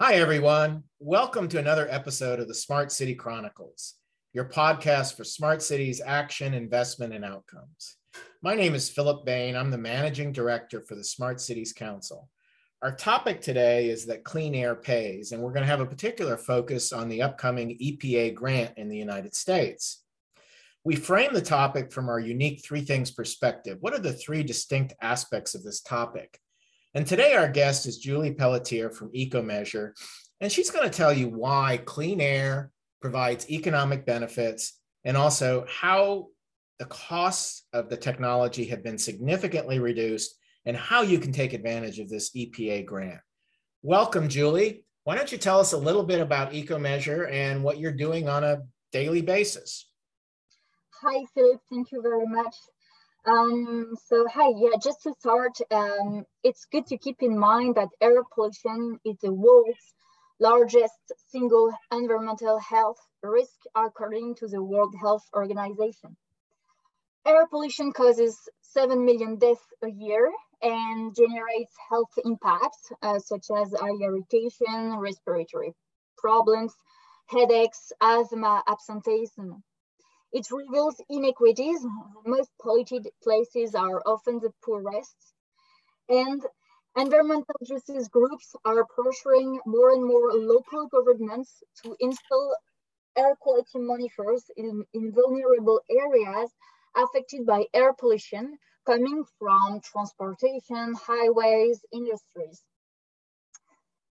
Hi, everyone. Welcome to another episode of the Smart City Chronicles, your podcast for smart cities action, investment, and outcomes. My name is Philip Bane. I'm the managing director for the Smart Cities Council. Our topic today is that clean air pays, and we're going to have a particular focus on the upcoming EPA grant in the United States. We frame the topic from our unique three things perspective. What are the three distinct aspects of this topic? And today, our guest is Julie Pelletier from Ecomesure, and she's going to tell you why clean air provides economic benefits and also how the costs of the technology have been significantly reduced and how you can take advantage of this EPA grant. Welcome, Julie. Why don't you tell us a little bit about Ecomesure and what you're doing on a daily basis? Hi, Philip. Thank you very much. Um, so hi, yeah, just to start, um, it's good to keep in mind that air pollution is the world's largest single environmental health risk according to the World Health Organization. Air pollution causes 7 million deaths a year and generates health impacts uh, such as eye irritation, respiratory problems, headaches, asthma, absenteeism, it reveals inequities. Most polluted places are often the poorest. And environmental justice groups are pressuring more and more local governments to install air quality monitors in, in vulnerable areas affected by air pollution coming from transportation, highways, industries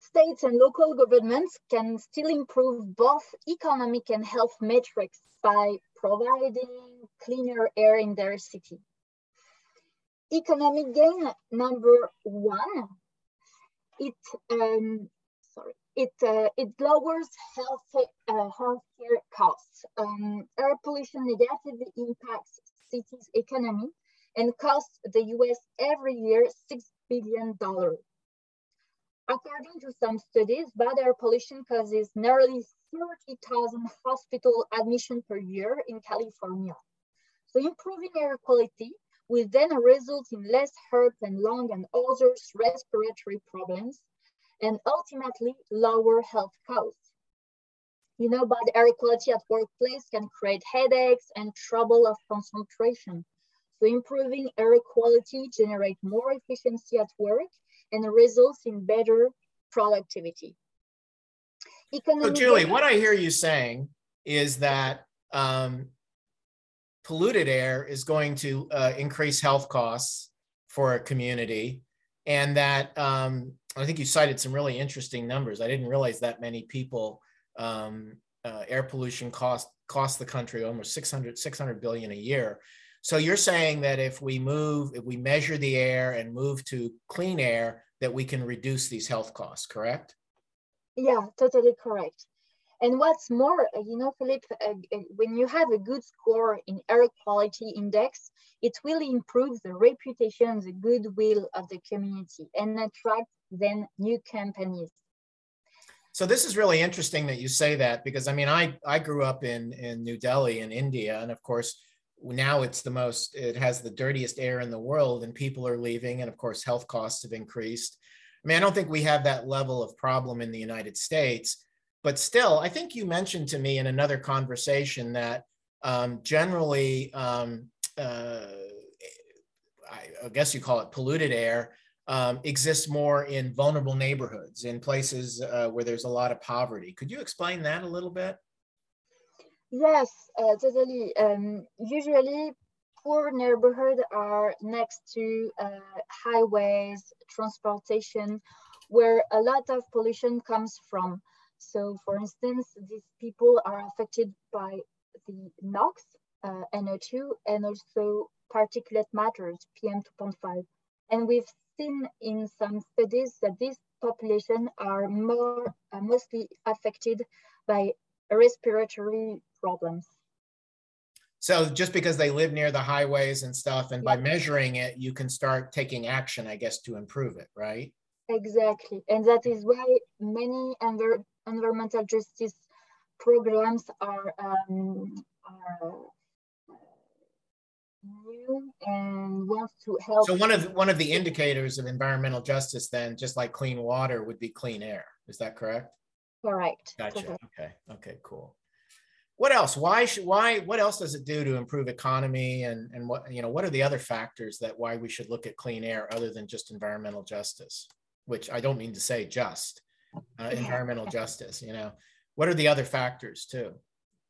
states and local governments can still improve both economic and health metrics by providing cleaner air in their city. Economic gain number one, it um, sorry, it uh, it lowers health uh, healthcare costs. Um, air pollution negatively impacts cities' economy and costs the U.S. every year six billion dollars. According to some studies, bad air pollution causes nearly 30,000 hospital admissions per year in California. So improving air quality will then result in less heart and lung and other respiratory problems, and ultimately lower health costs. You know, bad air quality at workplace can create headaches and trouble of concentration. So improving air quality generate more efficiency at work and results in better productivity. Economic so Julie, what I hear you saying is that um, polluted air is going to uh, increase health costs for a community, and that um, I think you cited some really interesting numbers. I didn't realize that many people um, uh, air pollution cost cost the country almost 600 600 billion a year. So you're saying that if we move, if we measure the air and move to clean air, that we can reduce these health costs, correct? Yeah, totally correct. And what's more, uh, you know, Philip, uh, uh, when you have a good score in air quality index, it will improve the reputation, the goodwill of the community and attract then new companies. So this is really interesting that you say that because I mean, I, I grew up in, in New Delhi in India. And of course, now it's the most it has the dirtiest air in the world and people are leaving and of course health costs have increased. I mean i don't think we have that level of problem in the united states but still i think you mentioned to me in another conversation that um, generally um, uh, I, I, guess you call it polluted air um, exists more in vulnerable neighborhoods in places uh, where there's a lot of poverty. Could you explain that a little bit Yes, uh, totally. Um, usually, poor neighborhoods are next to uh, highways, transportation, where a lot of pollution comes from. So, for instance, these people are affected by the NOx, uh, NO2, and also particulate matters, PM2.5. And we've seen in some studies that these population are more uh, mostly affected by respiratory problems. So just because they live near the highways and stuff, and yeah. by measuring it, you can start taking action, I guess, to improve it, right? Exactly. And that is why many env environmental justice programs are, um, are new and wants to help. So one of one of the indicators of environmental justice, then, just like clean water, would be clean air. Is that correct? Correct. Gotcha. Correct. Okay. Okay. Cool. What else? Why should why? What else does it do to improve economy and and what you know? What are the other factors that why we should look at clean air other than just environmental justice? Which I don't mean to say just uh, environmental justice. You know, what are the other factors too?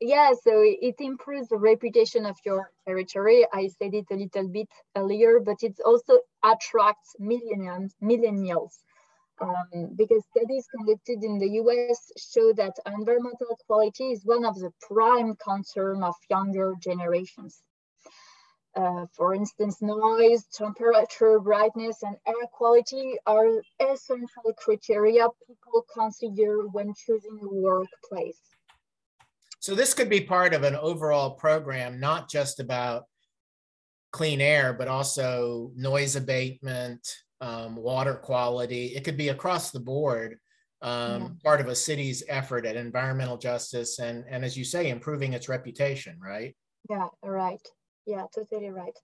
Yeah, so it improves the reputation of your territory. I said it a little bit earlier, but it also attracts millennials, millennials um, because studies conducted in the US show that environmental quality is one of the prime concern of younger generations. Uh, for instance, noise, temperature, brightness, and air quality are essential criteria people consider when choosing a workplace. So this could be part of an overall program, not just about clean air, but also noise abatement, um, water quality. It could be across the board, um, yeah. part of a city's effort at environmental justice and, and as you say, improving its reputation, right? Yeah, right. Yeah, totally right.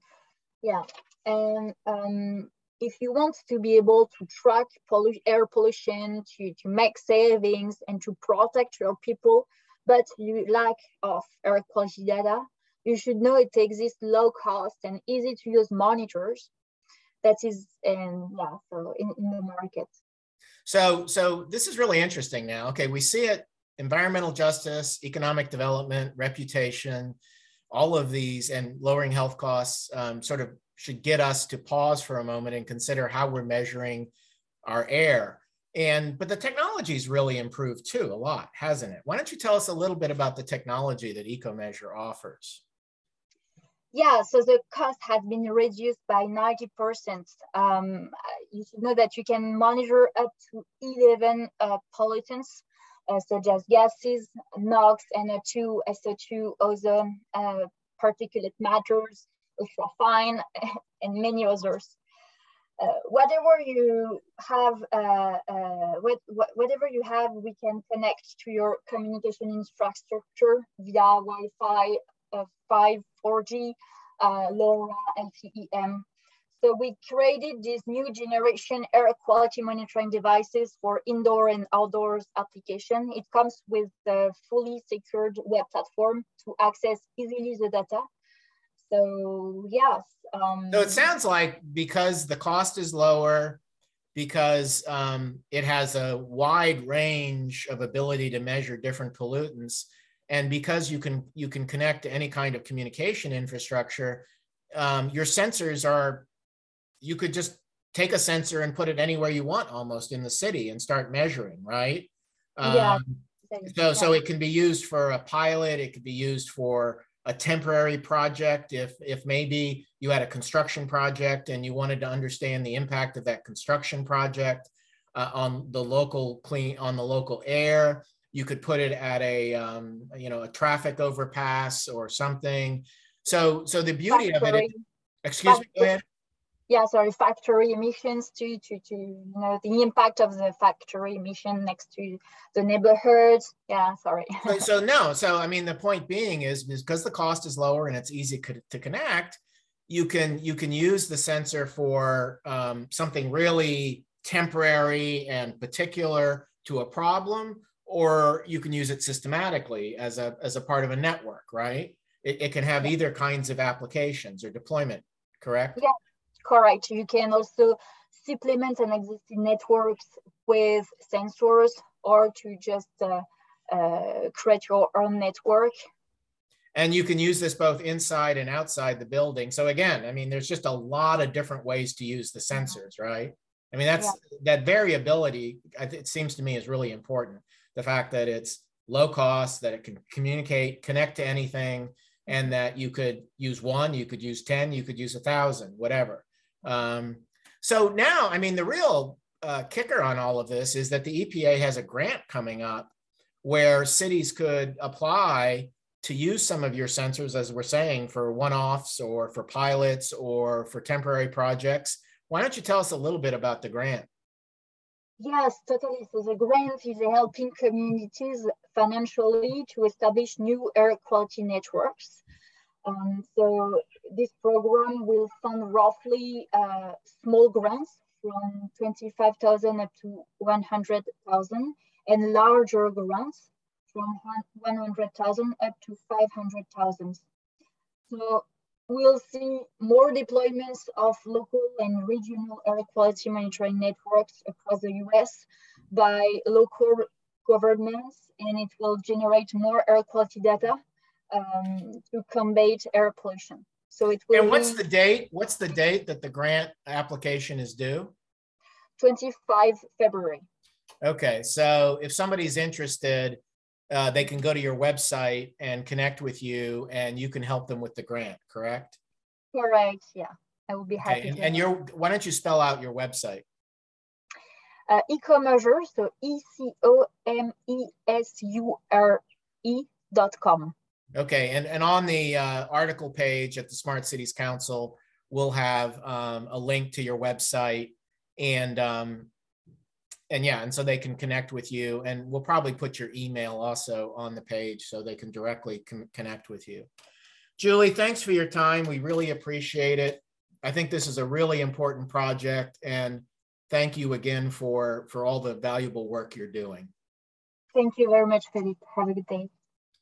Yeah. And um, if you want to be able to track pollu air pollution, to, to make savings and to protect your people, but you lack of air quality data, you should know it exists low cost and easy to use monitors that is in yeah so in, in the market. So so this is really interesting now. Okay we see it environmental justice economic development reputation all of these and lowering health costs um, sort of should get us to pause for a moment and consider how we're measuring our air. And but the technology's really improved too a lot hasn't it? Why don't you tell us a little bit about the technology that ecomesure offers yeah, so the cost has been reduced by 90%. Um, you should know that you can monitor up to 11 uh, pollutants, uh, such as gases, NOx, NO2, SO2, ozone, uh, particulate matters, ultrafine, and many others. Uh, whatever you have, uh, uh, what, whatever you have, we can connect to your communication infrastructure via Wi-Fi, uh, 5, 4G, uh, LoRa, LTE-M. So we created these new generation air quality monitoring devices for indoor and outdoors application. It comes with a fully secured web platform to access easily the data. So yes. Um, so it sounds like because the cost is lower, because um, it has a wide range of ability to measure different pollutants, and because you can you can connect to any kind of communication infrastructure um, your sensors are you could just take a sensor and put it anywhere you want almost in the city and start measuring right? Yeah. Um, so so it can be used for a pilot it could be used for a temporary project if if maybe you had a construction project and you wanted to understand the impact of that construction project uh, on the local clean on the local air you could put it at a um, you know a traffic overpass or something so so the beauty factory. of it excuse factory. me go ahead yeah sorry factory emissions to to to you know the impact of the factory emission next to the neighborhoods yeah sorry so, so no so i mean the point being is because the cost is lower and it's easy to connect you can you can use the sensor for um, something really temporary and particular to a problem or you can use it systematically as a, as a part of a network, right? It, it can have either kinds of applications or deployment, correct? Yeah, correct. You can also supplement an existing networks with sensors or to just uh, uh, create your own network. And you can use this both inside and outside the building. So again, I mean, there's just a lot of different ways to use the sensors, right? I mean, that's yeah. that variability, it seems to me is really important the fact that it's low cost, that it can communicate, connect to anything, and that you could use one, you could use 10, you could use a thousand, whatever. Um, so now, I mean, the real uh, kicker on all of this is that the EPA has a grant coming up where cities could apply to use some of your sensors, as we're saying, for one offs or for pilots or for temporary projects. Why don't you tell us a little bit about the grant? Yes, totally. So the grant is helping communities financially to establish new air quality networks. Um, so this program will fund roughly uh, small grants from 25,000 up to 100,000 and larger grants from 100,000 up to 500,000. So we'll see more deployments of local and regional air quality monitoring networks across the US by local governments, and it will generate more air quality data um, to combat air pollution. So it will. And what's the date? What's the date that the grant application is due? 25 February. Okay, so if somebody's interested, uh, they can go to your website and connect with you, and you can help them with the grant. Correct? Correct. Yeah, I will be happy. Okay. And, and your why don't you spell out your website? Uh, Ecomesure, so E C O M E S U R E dot com. Okay, and and on the uh, article page at the Smart Cities Council, we'll have um, a link to your website and um, and yeah, and so they can connect with you, and we'll probably put your email also on the page so they can directly con- connect with you. Julie, thanks for your time. We really appreciate it. I think this is a really important project, and thank you again for for all the valuable work you're doing. Thank you very much, Philippe. Have a good day.